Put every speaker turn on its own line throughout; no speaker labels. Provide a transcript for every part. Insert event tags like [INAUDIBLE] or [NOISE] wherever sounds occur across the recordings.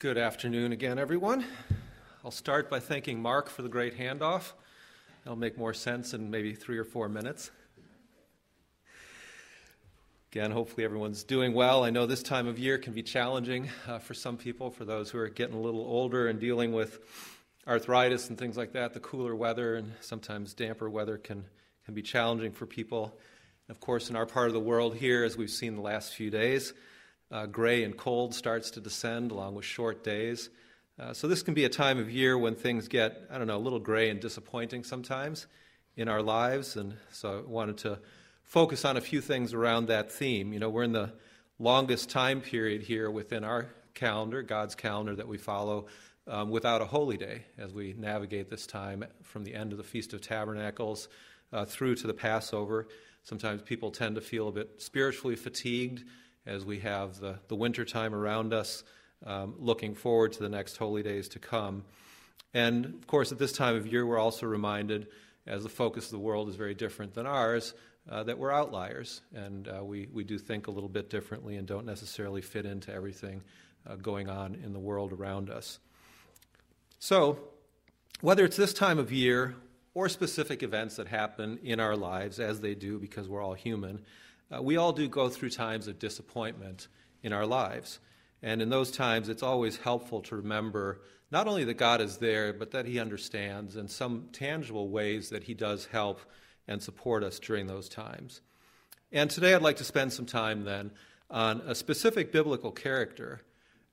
Good afternoon again, everyone. I'll start by thanking Mark for the great handoff. That'll make more sense in maybe three or four minutes. Again, hopefully everyone's doing well. I know this time of year can be challenging uh, for some people, for those who are getting a little older and dealing with arthritis and things like that. The cooler weather and sometimes damper weather can, can be challenging for people. Of course, in our part of the world here, as we've seen the last few days, uh, gray and cold starts to descend along with short days. Uh, so, this can be a time of year when things get, I don't know, a little gray and disappointing sometimes in our lives. And so, I wanted to focus on a few things around that theme. You know, we're in the longest time period here within our calendar, God's calendar that we follow, um, without a holy day as we navigate this time from the end of the Feast of Tabernacles uh, through to the Passover. Sometimes people tend to feel a bit spiritually fatigued as we have the, the winter time around us, um, looking forward to the next holy days to come. And of course, at this time of year, we're also reminded, as the focus of the world is very different than ours, uh, that we're outliers and uh, we, we do think a little bit differently and don't necessarily fit into everything uh, going on in the world around us. So, whether it's this time of year or specific events that happen in our lives, as they do because we're all human, uh, we all do go through times of disappointment in our lives. And in those times, it's always helpful to remember not only that God is there, but that He understands and some tangible ways that He does help and support us during those times. And today I'd like to spend some time then on a specific biblical character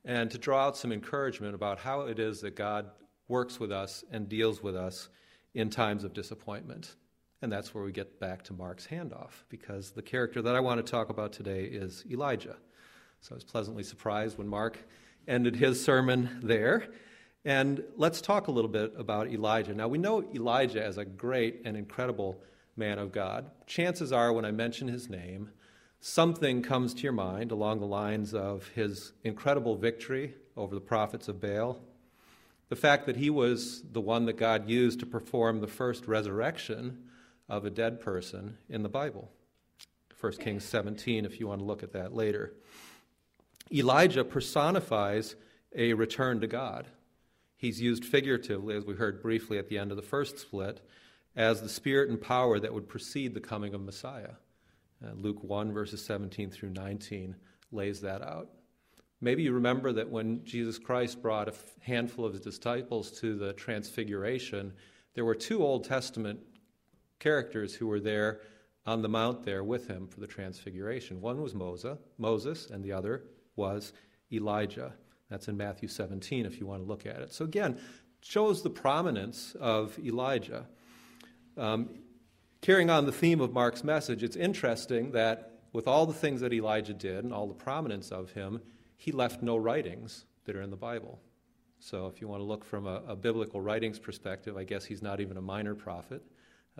and to draw out some encouragement about how it is that God works with us and deals with us in times of disappointment. And that's where we get back to Mark's handoff, because the character that I want to talk about today is Elijah. So I was pleasantly surprised when Mark ended his sermon there. And let's talk a little bit about Elijah. Now, we know Elijah as a great and incredible man of God. Chances are, when I mention his name, something comes to your mind along the lines of his incredible victory over the prophets of Baal, the fact that he was the one that God used to perform the first resurrection of a dead person in the Bible. 1 Kings 17, if you want to look at that later. Elijah personifies a return to God. He's used figuratively, as we heard briefly at the end of the first split, as the spirit and power that would precede the coming of Messiah. Uh, Luke 1, verses 17 through 19, lays that out. Maybe you remember that when Jesus Christ brought a handful of his disciples to the Transfiguration, there were two Old Testament characters who were there on the mount there with him for the transfiguration. One was Moses, Moses, and the other was Elijah. That's in Matthew 17 if you want to look at it. So again, shows the prominence of Elijah. Um, carrying on the theme of Mark's message, it's interesting that with all the things that Elijah did and all the prominence of him, he left no writings that are in the Bible. So if you want to look from a, a biblical writings perspective, I guess he's not even a minor prophet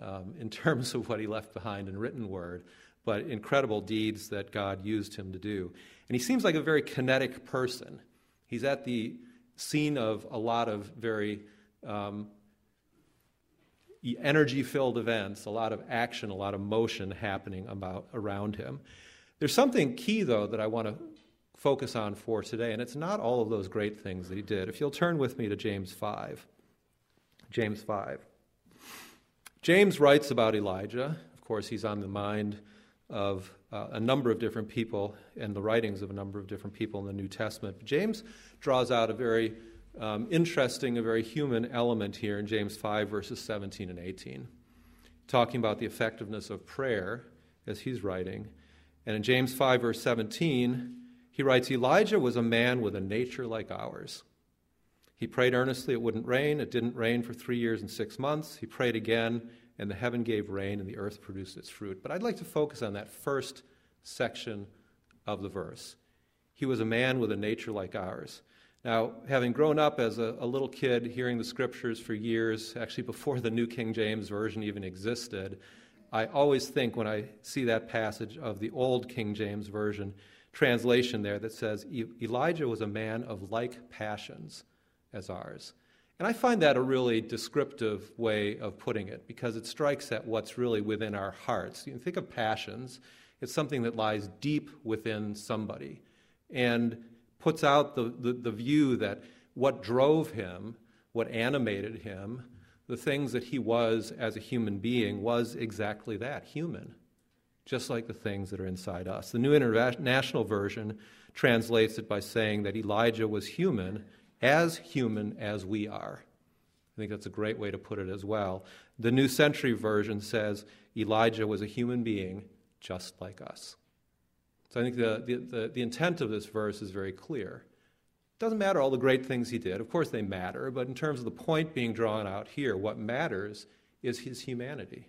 um, in [LAUGHS] terms of what he left behind in written word, but incredible deeds that God used him to do. And he seems like a very kinetic person. He's at the scene of a lot of very um, energy filled events, a lot of action, a lot of motion happening about around him. There's something key, though, that I want to focus on for today, and it's not all of those great things that he did. If you'll turn with me to James 5. James 5. James writes about Elijah. Of course, he's on the mind of uh, a number of different people and the writings of a number of different people in the New Testament. But James draws out a very um, interesting, a very human element here in James 5, verses 17 and 18, talking about the effectiveness of prayer as he's writing. And in James 5, verse 17, he writes Elijah was a man with a nature like ours he prayed earnestly, it wouldn't rain. It didn't rain for three years and six months. He prayed again, and the heaven gave rain, and the earth produced its fruit. But I'd like to focus on that first section of the verse. He was a man with a nature like ours. Now, having grown up as a, a, little kid hearing the scriptures for years, actually before the New King James Version even existed, I always think when I see that passage of the old King James Version translation there that says, Elijah was a man of like passions as ours. And I find that a really descriptive way of putting it because it strikes at what's really within our hearts. You think of passions, it's something that lies deep within somebody. And puts out the, the, the view that what drove him, what animated him, the things that he was as a human being was exactly that human, just like the things that are inside us. The New International Version translates it by saying that Elijah was human, as human as we are. I think that's a great way to put it as well. The New Century Version says Elijah was a human being just like us. So I think the, the, the, the intent of this verse is very clear. It doesn't matter all the great things he did. Of course, they matter, but in terms of the point being drawn out here, what matters is his humanity.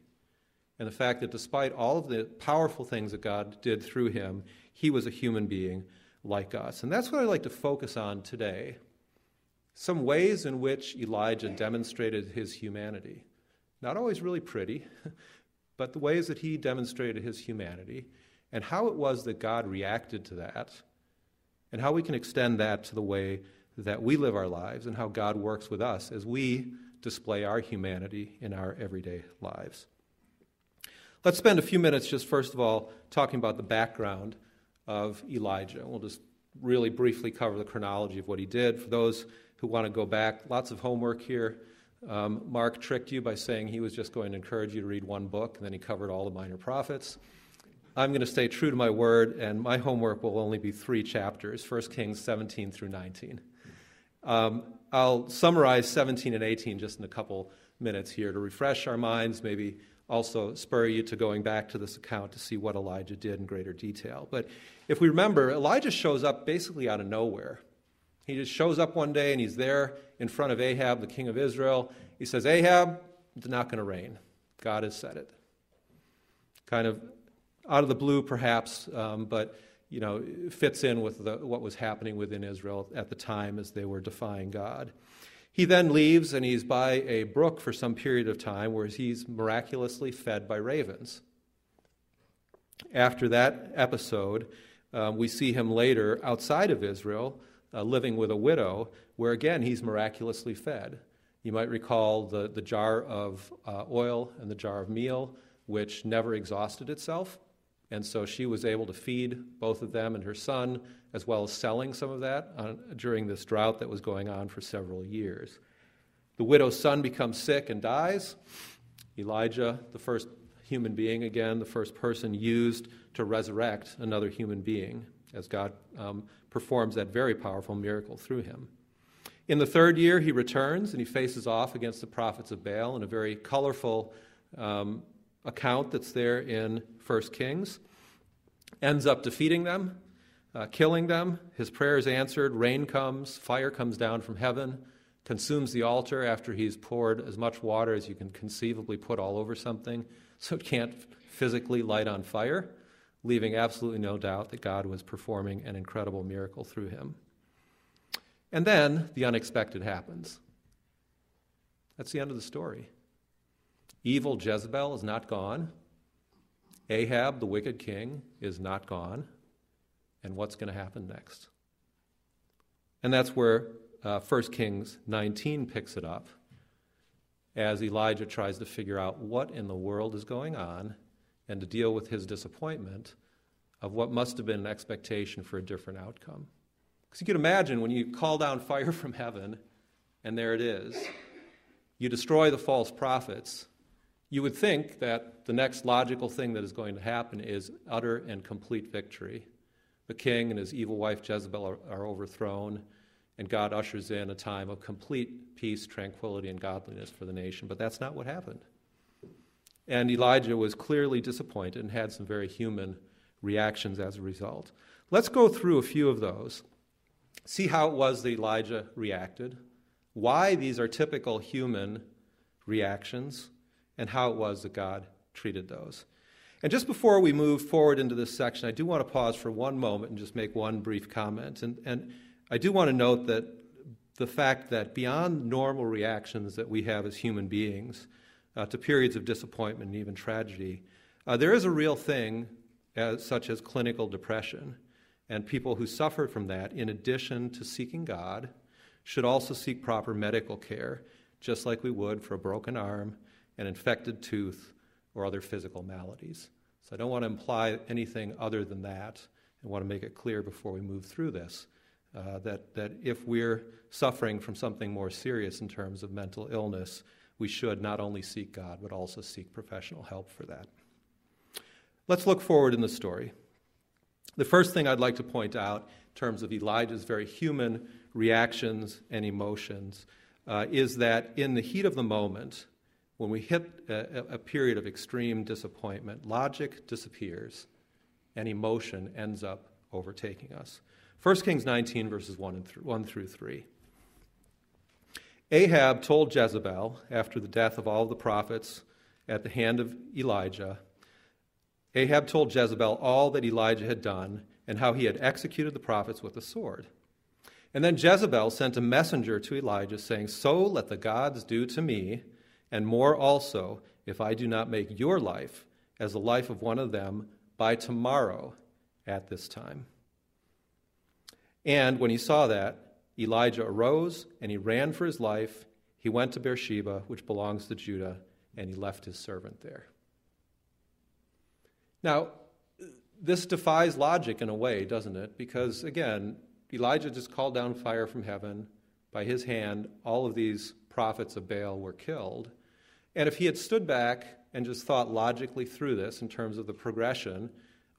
And the fact that despite all of the powerful things that God did through him, he was a human being like us. And that's what I'd like to focus on today. Some ways in which Elijah demonstrated his humanity. Not always really pretty, [LAUGHS] but the ways that he demonstrated his humanity and how it was that God reacted to that, and how we can extend that to the way that we live our lives and how God works with us as we display our humanity in our everyday lives. Let's spend a few minutes just first of all talking about the background of Elijah. We'll just really briefly cover the chronology of what he did. For those who want to go back, lots of homework here. Um, Mark tricked you by saying he was just going to encourage you to read one book, and then he covered all the minor prophets. I'm going to stay true to my word, and my homework will only be three chapters 1 Kings 17 through 19. Um, I'll summarize 17 and 18 just in a couple minutes here to refresh our minds, maybe also spur you to going back to this account to see what Elijah did in greater detail. But if we remember, Elijah shows up basically out of nowhere. He just shows up one day and he's there in front of Ahab, the king of Israel. He says, Ahab, it's not going to rain. God has said it. Kind of out of the blue, perhaps, um, but you know, fits in with the, what was happening within Israel at the time as they were defying God. He then leaves and he's by a brook for some period of time where he's miraculously fed by ravens. After that episode, um, we see him later outside of Israel, uh, living with a widow, where again he's miraculously fed. You might recall the, the jar of uh, oil and the jar of meal, which never exhausted itself. And so she was able to feed both of them and her son, as well as selling some of that on, during this drought that was going on for several years. The widow's son becomes sick and dies. Elijah, the first human being, again, the first person used to resurrect another human being, as God um, performs that very powerful miracle through him. In the third year, he returns and he faces off against the prophets of Baal in a very colorful um, account that's there in 1 Kings, ends up defeating them, uh, killing them. His prayer is answered. Rain comes, fire comes down from heaven, consumes the altar after he's poured as much water as you can conceivably put all over something so it can't physically light on fire, leaving absolutely no doubt that God was performing an incredible miracle through him. And then the unexpected happens. That's the end of the story. Evil Jezebel is not gone. Ahab, the wicked king, is not gone. And what's going to happen next? And that's where uh, 1 Kings 19 picks it up as Elijah tries to figure out what in the world is going on and to deal with his disappointment of what must have been an expectation for a different outcome. Because you can imagine when you call down fire [LAUGHS] from heaven, and there it is, you destroy the false prophets, you would think that the next logical thing that is going to happen is utter and complete victory. The king and his evil wife Jezebel are, are overthrown, and God ushers in a time of complete peace, tranquility, and godliness for the nation. But that's not what happened. And Elijah was clearly disappointed and had some very human reactions as a result. Let's go through a few of those, see how it was that Elijah reacted, why these are typical human reactions and how it was that God treated those. And just before we move forward into this section, I do want to pause for one moment and just make one brief comment. And, and I do want to note that the fact that beyond normal reactions that we have as human beings uh, to periods of disappointment and even tragedy, uh, there is a real thing as, such as clinical depression. And people who suffer from that, in addition to seeking God, should also seek proper medical care, just like we would for a broken arm an infected tooth, or other physical maladies. So I don't want to imply anything other than that. I want to make it clear before we move through this Uh, that, that if we're suffering from something more serious in terms of mental illness, we should not only seek God, but also seek professional help for that. Let's look forward in the story. The first thing I'd like to point out in terms of Elijah's very human reactions and emotions uh, is that in the heat of the moment, when we hit a, a period of extreme disappointment, logic disappears and emotion ends up overtaking us. 1 Kings 19, verses 1, and th- 1 through 3. Ahab told Jezebel, after the death of all the prophets at the hand of Elijah, Ahab told Jezebel all that Elijah had done and how he had executed the prophets with the sword. And then Jezebel sent a messenger to Elijah, saying, So let the gods do to me, and more also, if I do not make your life as the life of one of them by tomorrow at this time. And when he saw that, Elijah arose and he ran for his life. He went to Beersheba, which belongs to Judah, and he left his servant there. Now, this defies logic in a way, doesn't it? Because, again, Elijah just called down fire from heaven. By his hand, all of these prophets of Baal were killed. And if he had stood back and just thought logically through this in terms of the progression,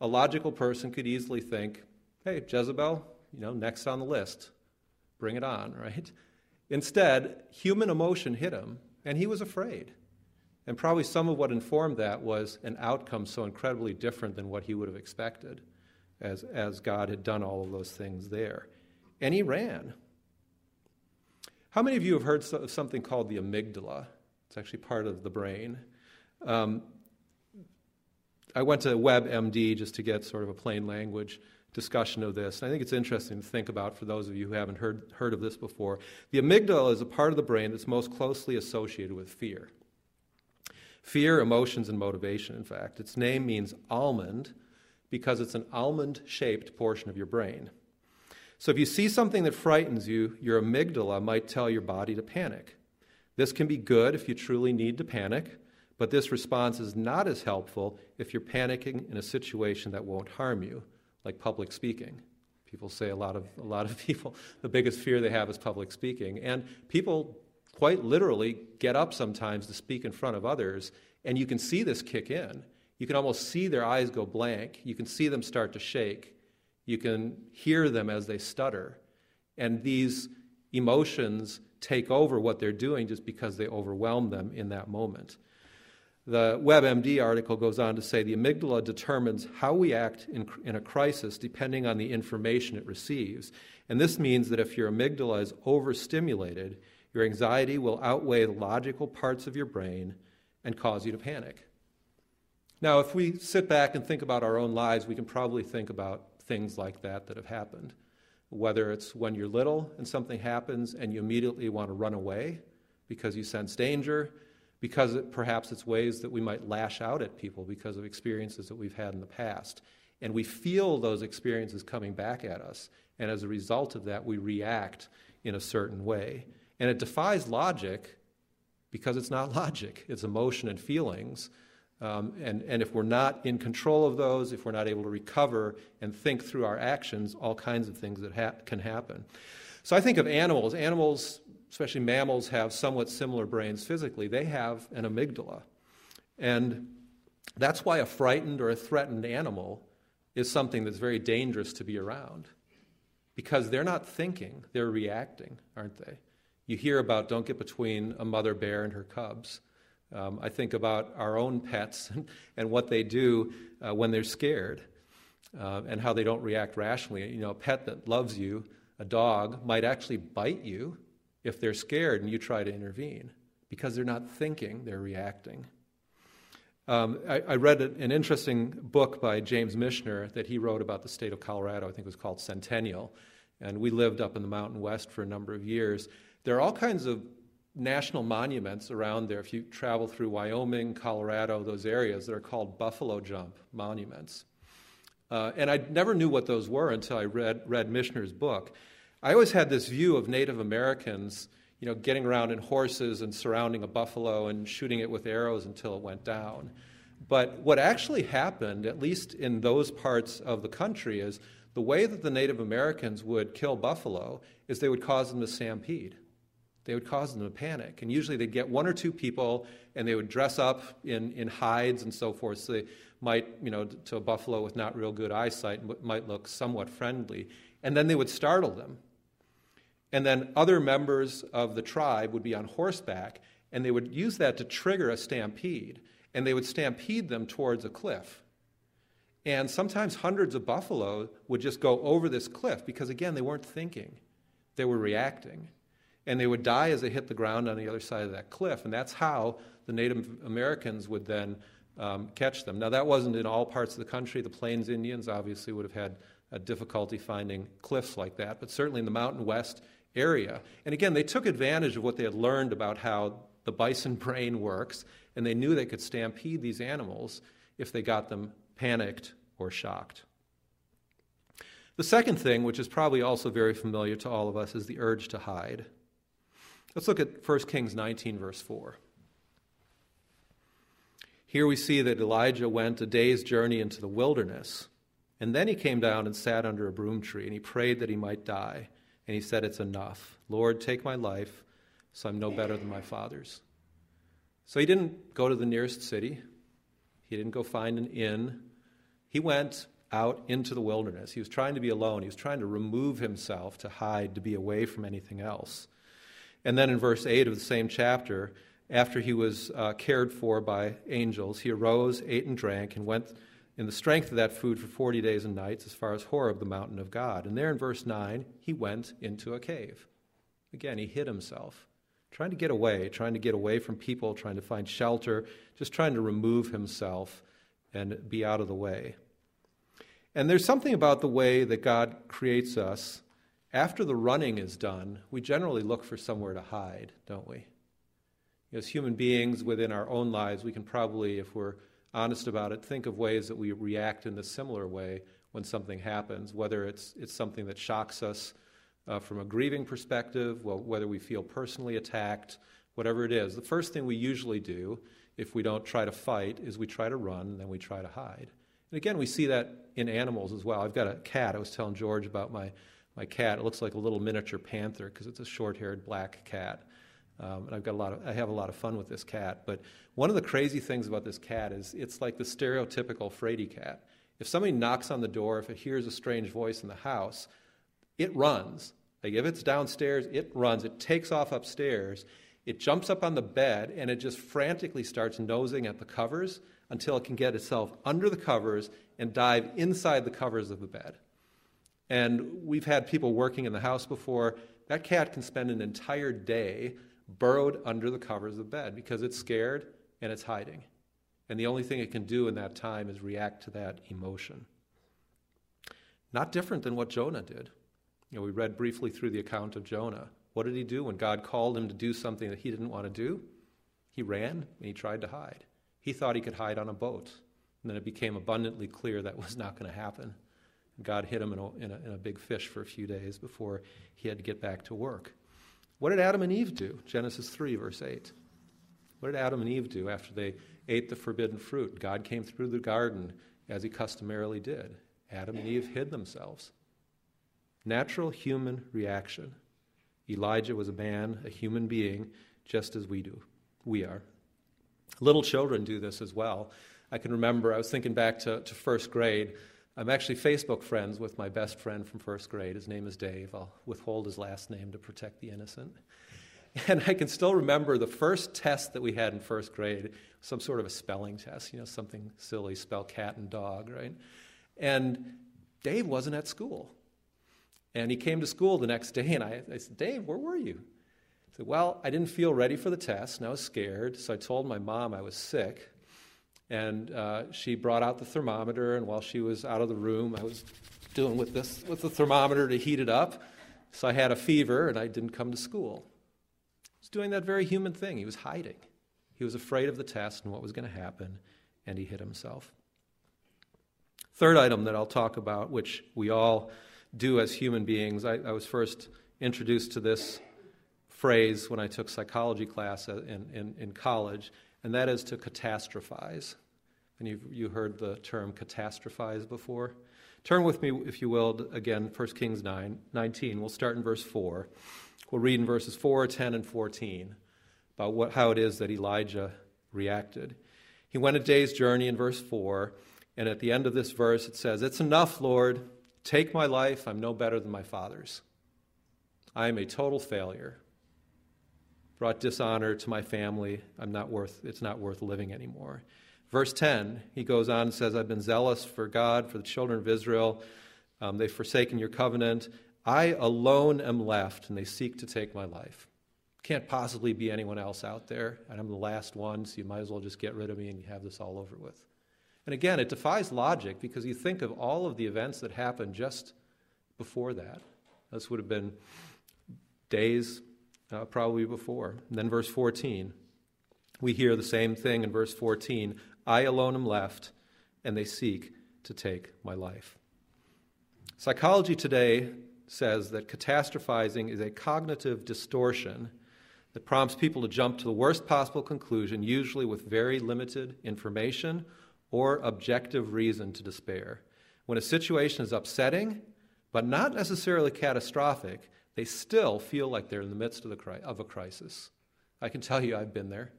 a logical person could easily think, hey, Jezebel, you know, next on the list. Bring it on, right? Instead, human emotion hit him, and he was afraid. And probably some of what informed that was an outcome so incredibly different than what he would have expected, as, as God had done all of those things there. And he ran. How many of you have heard of something called the amygdala? It's actually part of the brain. Um, I went to WebMD just to get sort of a plain language discussion of this. And I think it's interesting to think about for those of you who haven't heard, heard of this before. The amygdala is a part of the brain that's most closely associated with fear. Fear, emotions, and motivation, in fact. Its name means almond because it's an almond shaped portion of your brain. So if you see something that frightens you, your amygdala might tell your body to panic. This can be good if you truly need to panic, but this response is not as helpful if you're panicking in a situation that won't harm you like public speaking. People say a lot of a lot of [LAUGHS] people the biggest fear they have is public speaking, and people quite literally get up sometimes to speak in front of others, and you can see this kick in. You can almost see their eyes go blank. You can see them start to shake. You can hear them as they stutter, and these emotions take over what they're doing just because they overwhelm them in that moment. The WebMD article goes on to say the amygdala determines how we act in, in a crisis depending on the information it receives. And this means that if your amygdala is overstimulated, your anxiety will outweigh the logical parts of your brain and cause you to panic. Now, if we sit back and think about our own lives, we can probably think about things like that that have happened. Whether it's when you're little and something happens and you immediately want to run away because you sense danger because it, perhaps it's ways that we might lash out at people because of experiences that we've had in the past. And we feel those experiences coming back at us. And as a result of that, we react in a certain way. And it defies logic because it's not [LAUGHS] logic, it's emotion and feelings. Um, and, and if we're not in control of those, if we're not able to recover and think through our actions, all kinds of things that ha- can happen. So I think of animals. Animals especially mammals, have somewhat similar brains physically. They have an amygdala. And that's why a frightened or a threatened animal is something that's very dangerous to be around. Because they're not thinking, they're reacting, aren't they? You hear about don't get between a mother bear and her cubs. Um, I think about our own pets [LAUGHS] and, what they do uh, when they're scared uh, and how they don't react rationally. You know, a pet that loves you, a dog, might actually bite you if they're scared and you try to intervene because they're not thinking, they're reacting. Um, I, I, read an interesting book by James Michener that he wrote about the state of Colorado. I think it was called Centennial. And we lived up in the Mountain West for a number of years. There are all kinds of national monuments around there. If you travel through Wyoming, Colorado, those areas that are called Buffalo Jump monuments. Uh, and I never knew what those were until I read, read Michener's book. I always had this view of Native Americans, you know, getting around in horses and surrounding a buffalo and shooting it with arrows until it went down. But what actually happened, at least in those parts of the country, is the way that the Native Americans would kill buffalo is they would cause them to stampede. They would cause them to panic. And usually they'd get one or two people and they would dress up in, in hides and so forth. So they might, you know, to a buffalo with not real good eyesight, might look somewhat friendly. And then they would startle them. And then other members of the tribe would be on horseback and they would use that to trigger a stampede. And they would stampede them towards a cliff. And sometimes hundreds of buffalo would just go over this cliff because, again, they weren't thinking, they were reacting. And they would die as they hit the ground on the other side of that cliff. And that's how the Native Americans would then um, catch them. Now, that wasn't in all parts of the country. The Plains Indians obviously would have had a difficulty finding cliffs like that, but certainly in the Mountain West area. And again, they took advantage of what they had learned about how the bison [LAUGHS] brain works, and they knew they could stampede these animals if they got them panicked or shocked. The second thing, which is probably also very familiar to all of us, is the urge to hide. Let's look at 1 Kings 19, verse 4. Here we see that Elijah went a day's journey into the wilderness, and then he came down and sat under a broom tree, and he prayed that he might die. And he said, It's enough. Lord, take my life, so I'm no better than my father's. So he didn't go to the nearest city, he didn't go find an inn. He went out into the wilderness. He was trying to be alone. He was trying to remove himself, to hide, to be away from anything else. And then in verse 8 of the same chapter, after he was uh, cared for by angels, he arose, ate and drank, and went in the strength of that food for 40 days and nights as far as Horeb, the mountain of God. And there in verse 9, he went into a cave. Again, he hid himself, trying to get away, trying to get away from people, trying to find shelter, just trying to remove himself and be out of the way. And there's something about the way that God creates us. After the running is done, we generally look for somewhere to hide, don't we? As human beings within our own lives, we can probably, if we're honest about it, think of ways that we react in a similar way when something happens, whether it's, it's something that shocks us uh, from a grieving perspective, well, whether we feel personally attacked, whatever it is. The first thing we usually do if we don't try to fight is we try to run and then we try to hide. And again, we see that in animals as well. I've got a cat. I was telling George about my, my cat. It looks like a little miniature panther because it's a short haired black cat. Um, and I've got a lot of, I have a lot of fun with this cat. But one of the crazy things about this cat is it's like the stereotypical fraidy cat. If somebody knocks on the door, if it hears a strange voice in the house, it runs. Like if it's downstairs, it runs. It takes off upstairs it jumps up on the bed and it just frantically starts nosing at the covers until it can get itself under the covers and dive inside the covers of the bed. And we've had people working in the house before. That cat can spend an entire day burrowed under the covers of the bed because it's scared and it's hiding. And the only thing it can do in that time is react to that emotion. Not different than what Jonah did. You know, we read briefly through the account of Jonah. What did he do when God called him to do something that he didn't want to do? He ran and he tried to hide. He thought he could hide on a boat. And then it became abundantly clear that was not going to happen. God hit him in a, in, a, in a big fish for a few days before he had to get back to work. What did Adam and Eve do? Genesis 3, verse 8. What did Adam and Eve do after they ate the forbidden fruit? God came through the garden as he customarily did. Adam and Eve hid themselves. Natural human reaction. Elijah was a man, a human being, just as we do. We are. Little children do this as well. I can remember, I was thinking back to, to first grade. I'm actually Facebook friends with my best friend from first grade. His name is Dave. I'll withhold his last name to protect the innocent. [LAUGHS] And I can still remember the first test that we had in first grade, some sort of a spelling test, you know, something silly, spell cat and dog, right? And Dave wasn't at school. And he came to school the next day, and I, I said, Dave, where were you? He said, Well, I didn't feel ready for the test, and I was scared, so I told my mom I was sick. And uh, she brought out the thermometer, and while she was out of the room, I was doing with this with the thermometer to heat it up. So I had a fever, and I didn't come to school. He was doing that very human thing. He was hiding. He was afraid of the test and what was going to happen, and he hid himself. Third item that I'll talk about, which we all do as human beings. I, I was first introduced to this phrase when I took psychology class in, in, in college, and that is to catastrophize. And you've you heard the term catastrophize before? Turn with me, if you will, again, 1 Kings 9, 19. We'll start in verse 4. We'll read in verses 4, 10, and 14 about what, how it is that Elijah reacted. He went a day's journey in verse 4, and at the end of this verse it says, It's enough, Lord. Take my life. I'm no better than my father's. I am a total failure. Brought dishonor to my family. I'm not worth, it's not worth living anymore. Verse 10, he goes on and says, I've been zealous for God, for the children of Israel. Um, they've forsaken your covenant. I alone am left, and they seek to take my life. Can't possibly be anyone else out there, and I'm the last one, so you might as well just get rid of me and you have this all over with. And again, it defies logic because you think of all of the events that happened just before that. This would have been days uh, probably before. And then verse 14, we hear the same thing in verse 14 I alone am left, and they seek to take my life. Psychology today says that catastrophizing is a cognitive distortion that prompts people to jump to the worst possible conclusion, usually with very limited information or objective reason to despair. When a situation is upsetting, but not necessarily catastrophic, they still feel like they're in the midst of, the, of a crisis. I can tell you I've been there,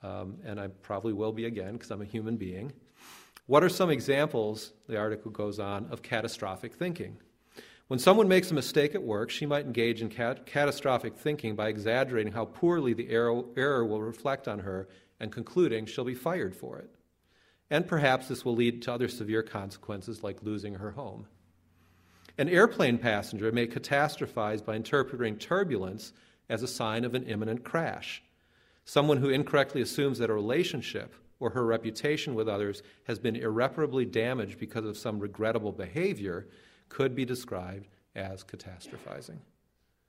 um, and I probably will be again because I'm a human being. What are some examples, the article goes on, of catastrophic thinking? When someone makes a mistake at work, she might engage in cat- catastrophic thinking by exaggerating how poorly the error, error will reflect on her and concluding she'll be fired for it. And perhaps this will lead to other severe consequences like losing her home. An airplane passenger may catastrophize by interpreting turbulence as a sign of an imminent crash. Someone who incorrectly assumes that a relationship or her reputation with others has been irreparably damaged because of some regrettable behavior could be described as catastrophizing.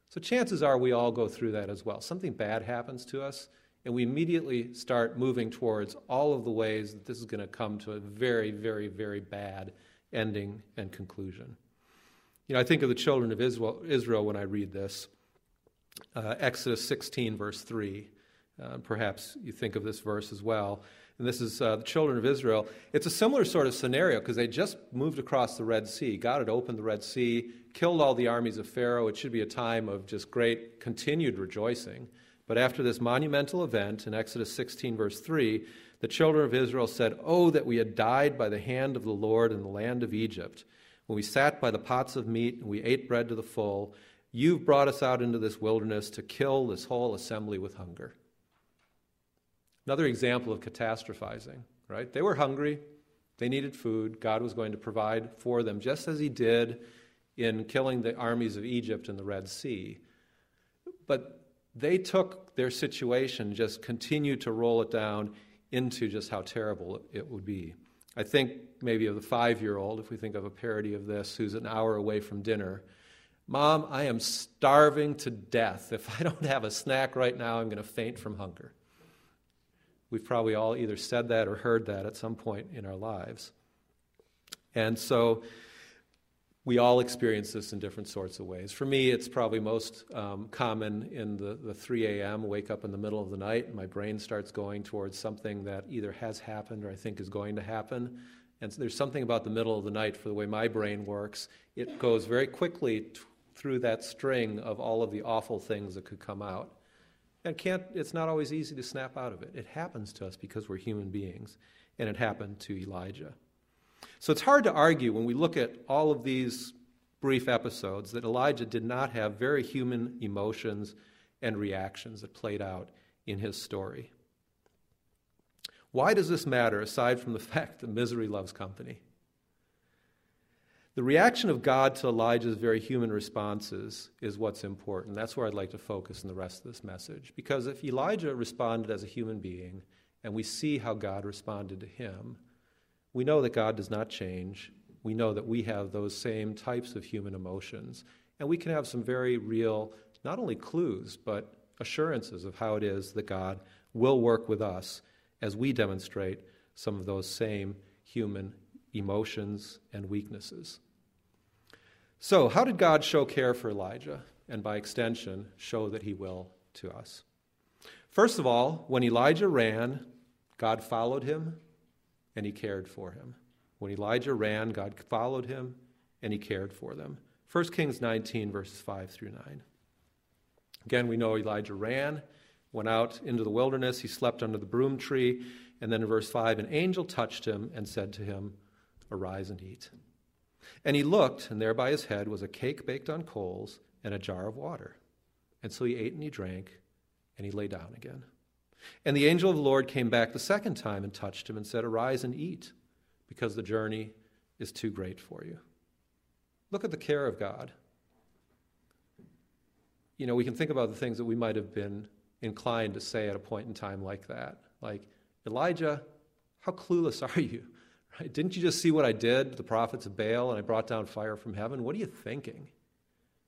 So, chances are we all go through that as well. Something bad happens to us, and we immediately start moving towards all of the ways that this is going to come to a very, very, very bad ending and conclusion. You know, I think of the children of Israel, when I read this. Uh, Exodus 16, verse 3. Uh, perhaps you think of this verse as well and this is uh, the children of Israel. It's a similar sort of scenario because they just moved across the Red Sea. God had opened the Red Sea, killed all the armies of Pharaoh. It should be a time of just great continued rejoicing. But after this monumental event in Exodus 16, verse 3, the children of Israel said, Oh, that we had died by the hand of the Lord in the land of Egypt, when we sat by the pots of meat and we ate bread to the full. You've brought us out into this wilderness to kill this whole assembly with hunger. Another example of catastrophizing, right? They were hungry, they needed food. God was going to provide for them, just as He did in killing the armies of Egypt in the Red Sea. But they took their situation, just continued to roll it down into just how terrible it would be. I think maybe of the five year old, if we think of a parody of this, who's an hour away from dinner. Mom, I am starving to death. If I don't have a snack right now, I'm going to faint from hunger. We've probably all either said that or heard that at some point in our lives. And so we all experience this in different sorts of ways. For me, it's probably most um, common in the, the 3 a.m., wake up in the middle of the night, and my brain starts going towards something that either has happened or I think is going to happen. And so there's something about the middle of the night for the way my brain works. It goes very quickly t- through that string of all of the awful things that could come out. And can't, it's not always easy to snap out of it. It happens to us because we're human beings, and it happened to Elijah. So it's hard to argue when we look at all of these brief episodes that Elijah did not have very human emotions and reactions that played out in his story. Why does this matter aside from the [LAUGHS] fact that misery loves company? The reaction of God to Elijah's very human responses is what's important. That's where I'd like to focus in the rest of this message. Because if Elijah responded as a human being, and we see how God responded to him, we know that God does not change. We know that we have those same types of human emotions. And we can have some very real, not only clues, but assurances of how it is that God will work with us as we demonstrate some of those same human emotions and weaknesses. So, how did God show care for Elijah and by extension show that he will to us? First of all, when Elijah ran, God followed him and he cared for him. When Elijah ran, God followed him and he cared for them. 1 Kings 19, verses 5 through 9. Again, we know Elijah ran, went out into the wilderness, he slept under the broom tree, and then in verse 5, an angel touched him and said to him, Arise and eat. And he looked, and there by his head was a cake baked on coals and a jar of water. And so he ate and he drank, and he lay down again. And the angel of the Lord came back the second time and touched him and said, Arise and eat, because the journey is too great for you. Look at the care of God. You know, we can think about the things that we might have been inclined to say at a point in time like that. Like, Elijah, how clueless [LAUGHS] are you? Right? Didn't you just see what I did to the prophets of Baal and I brought down fire from heaven? What are you thinking?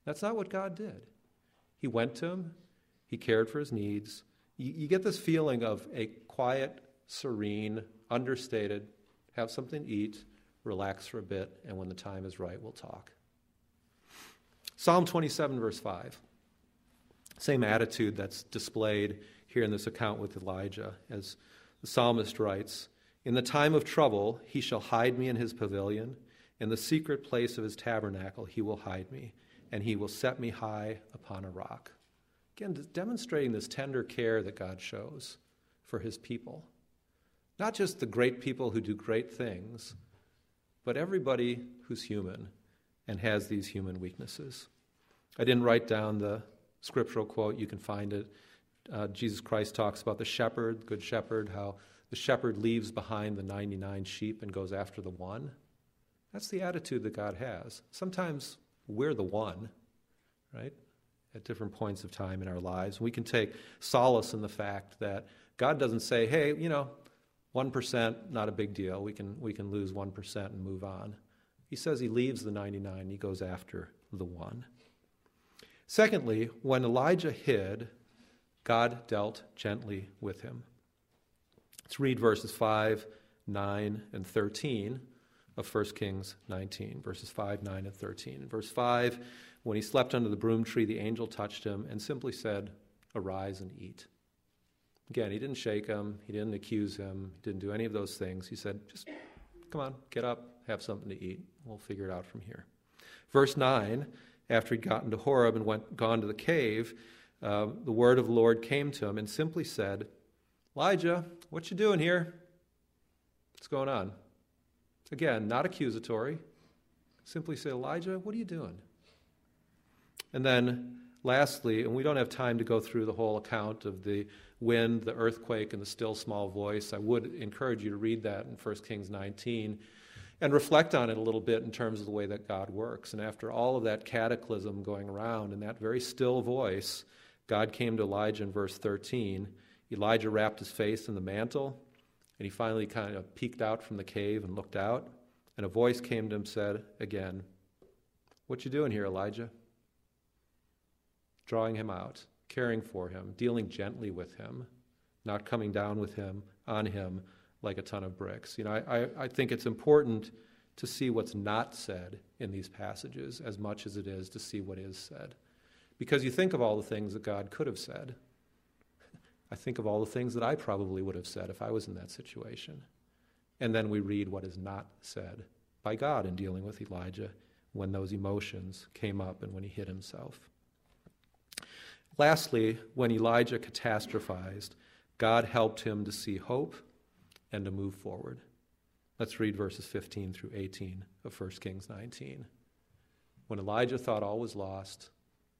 That's not what God did. He went to him, he cared for his needs. You, you get this feeling of a quiet, serene, understated, have something to eat, relax for a bit, and when the time is right, we'll talk. Psalm 27, verse 5. Same attitude that's displayed here in this account with Elijah, as the psalmist writes In the time of trouble, he shall hide me in his pavilion. In the secret place of his tabernacle, he will hide me, and he will set me high upon a rock. Again, demonstrating this tender care that God shows for his people. Not just the great people who do great things, but everybody who's human and has these human weaknesses. I didn't write down the scriptural quote, you can find it. Uh, Jesus Christ talks about the shepherd, good shepherd, how the shepherd leaves behind the 99 sheep and goes after the one. That's the attitude that God has. Sometimes we're the one, right? At different points of time in our lives. We can take solace in the fact that God doesn't say, hey, you know, 1%, not a big deal. We can, we can lose 1% and move on. He says he leaves the 99, and he goes after the one. Secondly, when Elijah hid, God dealt gently with him. Let's read verses 5, 9, and 13 of 1 Kings 19, verses 5, 9, and 13. In verse 5, when he slept under the broom tree, the angel touched him and simply said, Arise and eat. Again, he didn't shake him, he didn't accuse him, he didn't do any of those things. He said, Just come on, get up, have something to eat. We'll figure it out from here. Verse 9, after he'd gotten to Horeb and went, gone to the cave, uh, the word of the Lord came to him and simply said, Elijah, what you doing here? What's going on? Again, not accusatory. Simply say, Elijah, what are you doing? And then, lastly, and we don't have time to go through the whole account of the wind, the earthquake, and the still small voice. I would encourage you to read that in 1 Kings 19 and reflect on it a little bit in terms of the way that God works. And after all of that cataclysm going around and that very still voice, God came to Elijah in verse 13. Elijah wrapped his face in the mantle, and he finally kind of peeked out from the cave and looked out. And a voice came to him and said again, What you doing here, Elijah? Drawing him out, caring for him, dealing gently with him, not coming down with him, on him, like a ton of bricks. You know, I, I, I think it's important to see what's not said in these passages as much as it is to see what is said. Because you think of all the things that God could have said. [LAUGHS] I think of all the things that I probably would have said if I was in that situation. And then we read what is not said by God in dealing with Elijah when those emotions came up and when he hid himself. Lastly, when Elijah catastrophized, God helped him to see hope and to move forward. Let's read verses 15 through 18 of 1 Kings 19. When Elijah thought all was lost,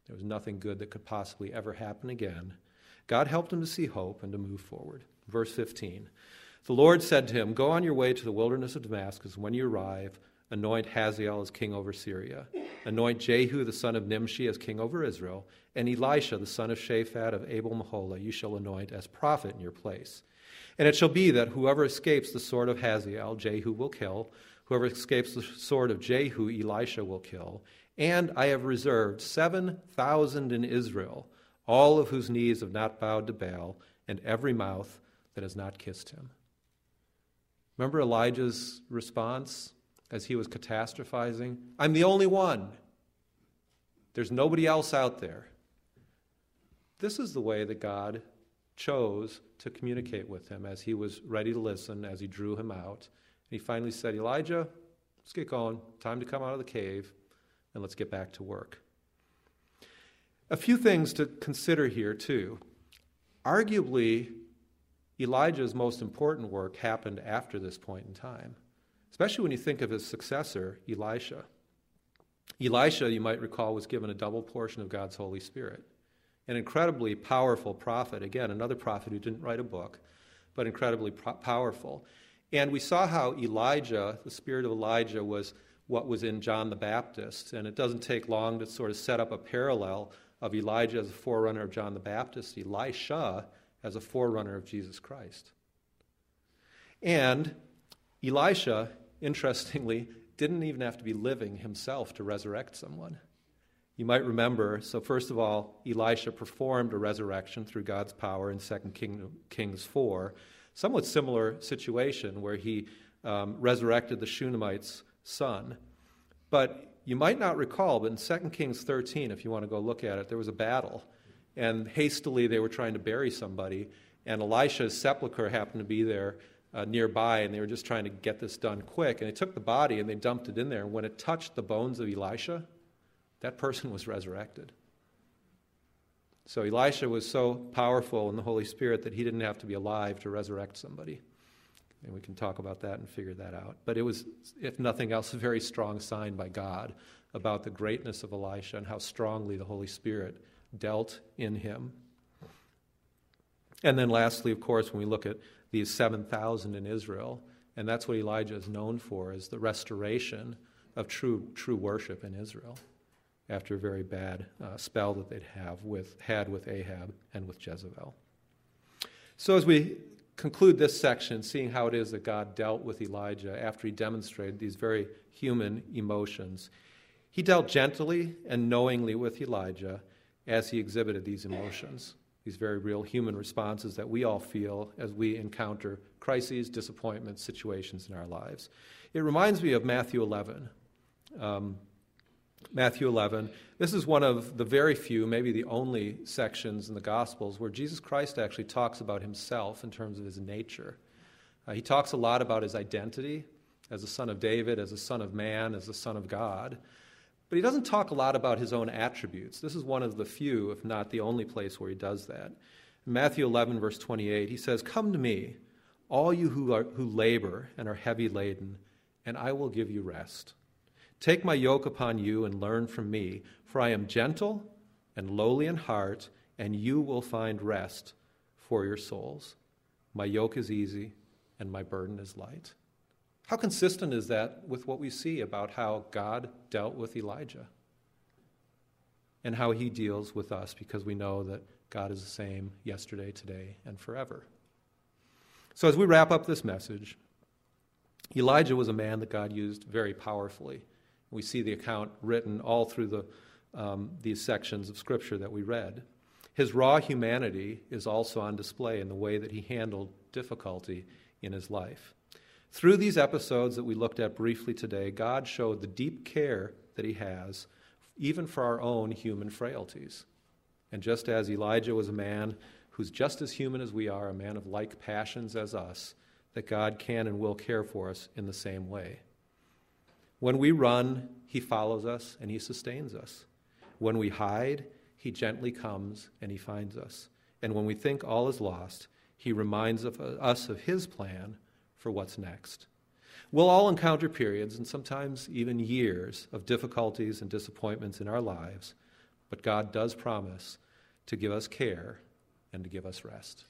there was nothing good that could possibly ever happen again, God helped him to see hope and to move forward. Verse 15 The Lord said to him, Go on your way to the wilderness of Damascus. When you arrive, anoint Hazael as king over Syria, anoint Jehu the son of Nimshi as king over Israel, and Elisha the son of Shaphat of Abel Meholah you shall anoint as prophet in your place. And it shall be that whoever escapes the sword of Hazael, Jehu will kill. Whoever escapes the sword of Jehu, Elisha will kill. And I have reserved 7,000 in Israel, all of whose knees have not bowed to Baal, and every mouth that has not kissed him. Remember Elijah's response as he was catastrophizing? I'm the only one. There's nobody else out there. This is the way that God chose to communicate with him as he was ready to listen, as he drew him out. And he finally said, Elijah, Let's get going. Time to come out of the cave, and let's get back to work. A few things to consider here, too. Arguably, Elijah's most important work happened after this point in time, especially when you think of his successor, Elisha. Elisha, you might recall, was given a double portion of God's Holy Spirit. An incredibly powerful prophet. Again, another prophet who didn't write a book, but incredibly pro- powerful. And we saw how Elijah, the spirit of Elijah, was what was in John the Baptist. And it doesn't take long to sort of set up a parallel of Elijah as a forerunner of John the Baptist, Elisha as a forerunner of Jesus Christ. And Elisha, interestingly, didn't even have to be living himself to resurrect someone. You might remember, so first of all, Elisha performed a resurrection through God's power in 2 Kings 4. Somewhat similar situation where he um, resurrected the Shunammite's son. But you might not recall, but in 2 Kings 13, if you want to go look at it, there was a battle. And hastily they were trying to bury somebody. And Elisha's sepulchre happened to be there uh, nearby, and they were just trying to get this done quick. And they took the body and they dumped it in there. And when it touched the bones of Elisha, that person was resurrected. So Elisha was so powerful in the Holy Spirit that he didn't have to be alive to resurrect somebody. And we can talk about that and figure that out. But it was, if nothing else, a very strong sign by God about the greatness of Elisha and how strongly the Holy Spirit dealt in him. And then, lastly, of course, when we look at these 7,000 in Israel, and that's what Elijah is known for, is the restoration of true, true worship in Israel after a very bad uh, spell that they'd have with, had with Ahab and with Jezebel. So, as we conclude this section, seeing how it is that God dealt with Elijah after he demonstrated these very human emotions. He dealt gently and knowingly with Elijah as he exhibited these emotions, these very real human responses that we all feel as we encounter crises, disappointments, situations in our lives. It reminds me of Matthew 11. Um, Matthew 11. This is one of the very few, maybe the only sections in the Gospels where Jesus Christ actually talks about himself in terms of his nature. Uh, he talks a lot about his identity as a son of David, as a son of man, as a son of God. But he doesn't talk a lot about his own attributes. This is one of the few, if not the only place where he does that. In Matthew 11, verse 28, he says, Come to me, all you who, are, who labor and are heavy laden, and I will give you rest. Take my yoke upon you and learn from me, for I am gentle and lowly in heart, and you will find rest for your souls. My yoke is easy and my burden is light. How consistent is that with what we see about how God dealt with Elijah and how he deals with us because we know that God is the same yesterday, today, and forever? So, as we wrap up this message, Elijah was a man that God used very powerfully. We see the account written all through the, um, these sections of Scripture that we read. His raw humanity is also on display in the way that he handled difficulty in his life. Through these episodes that we looked at briefly today, God showed the deep care that he has, even for our own human frailties. And just as Elijah was a man who's just as human as we are, a man of like passions as us, that God can and will care for us in the same way. When we run, he follows us and he sustains us. When we hide, he gently comes and he finds us. And when we think all is lost, he reminds of us of his plan for what's next. We'll all encounter periods and sometimes even years of difficulties and disappointments in our lives, but God does promise to give us care and to give us rest.